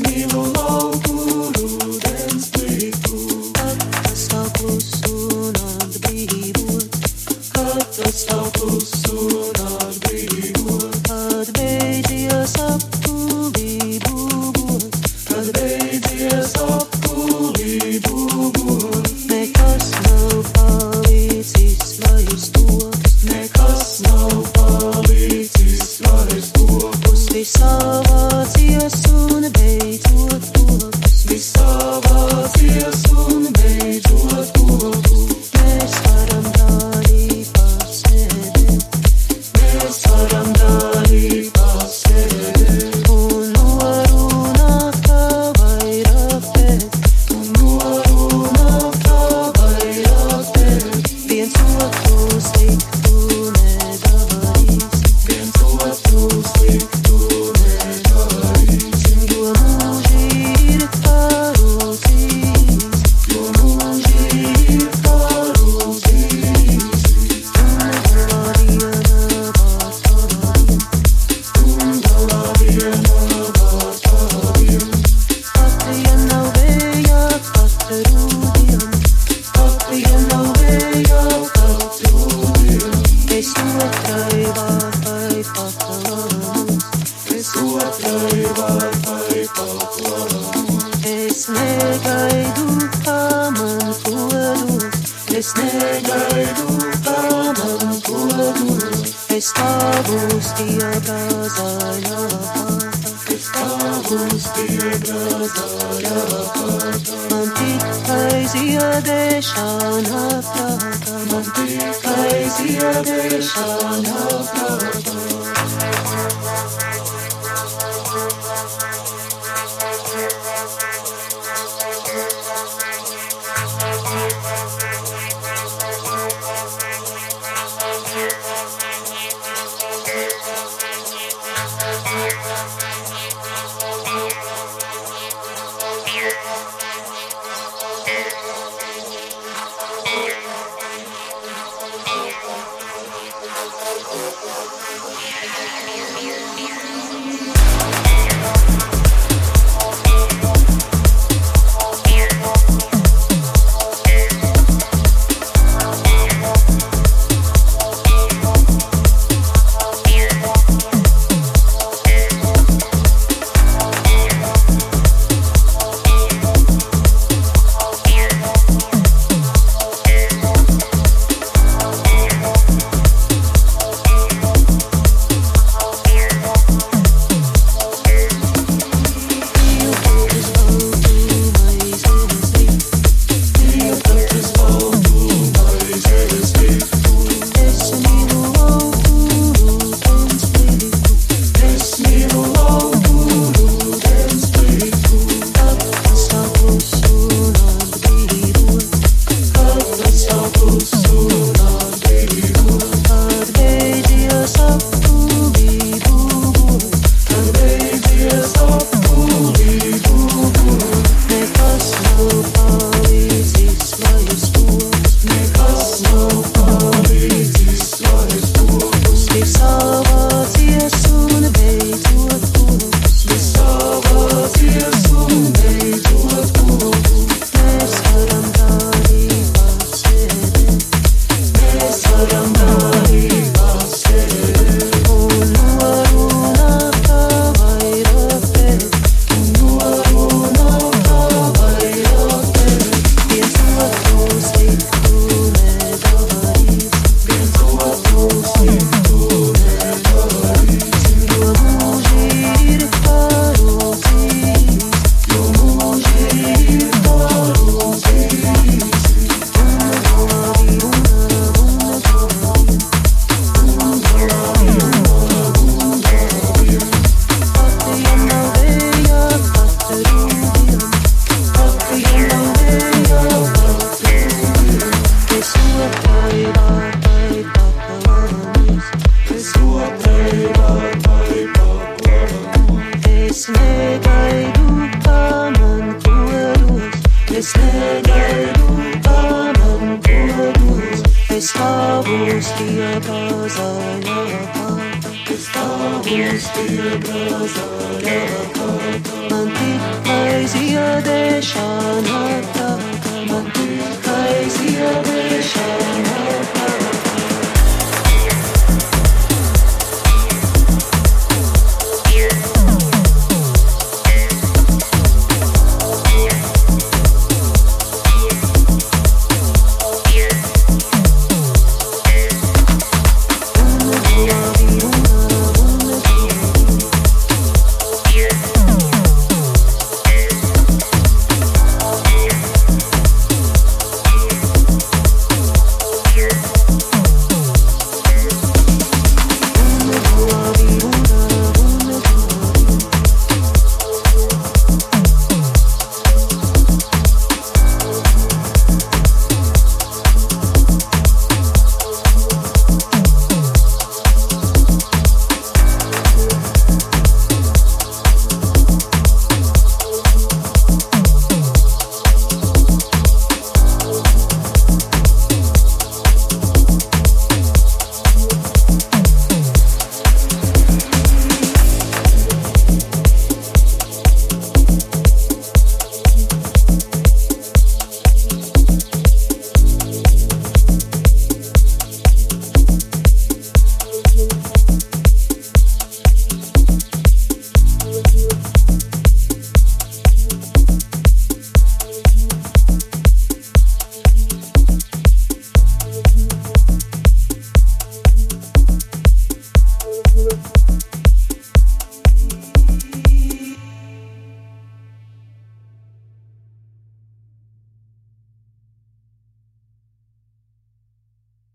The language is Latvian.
me no longer. Es negaidu, kā man to dos, es negaidu, kā man to dos. es stāvu stiebā zaļā pāta. Es tavus piebrāzāļā kādā, Man tikai ziedēšana prātā, man tikai ziedēšana prātā. Es tavos stiebras aļākā, es tavos stiebras aļākā. Man tikai ziedēšana tākā, man tikai ziedēšana.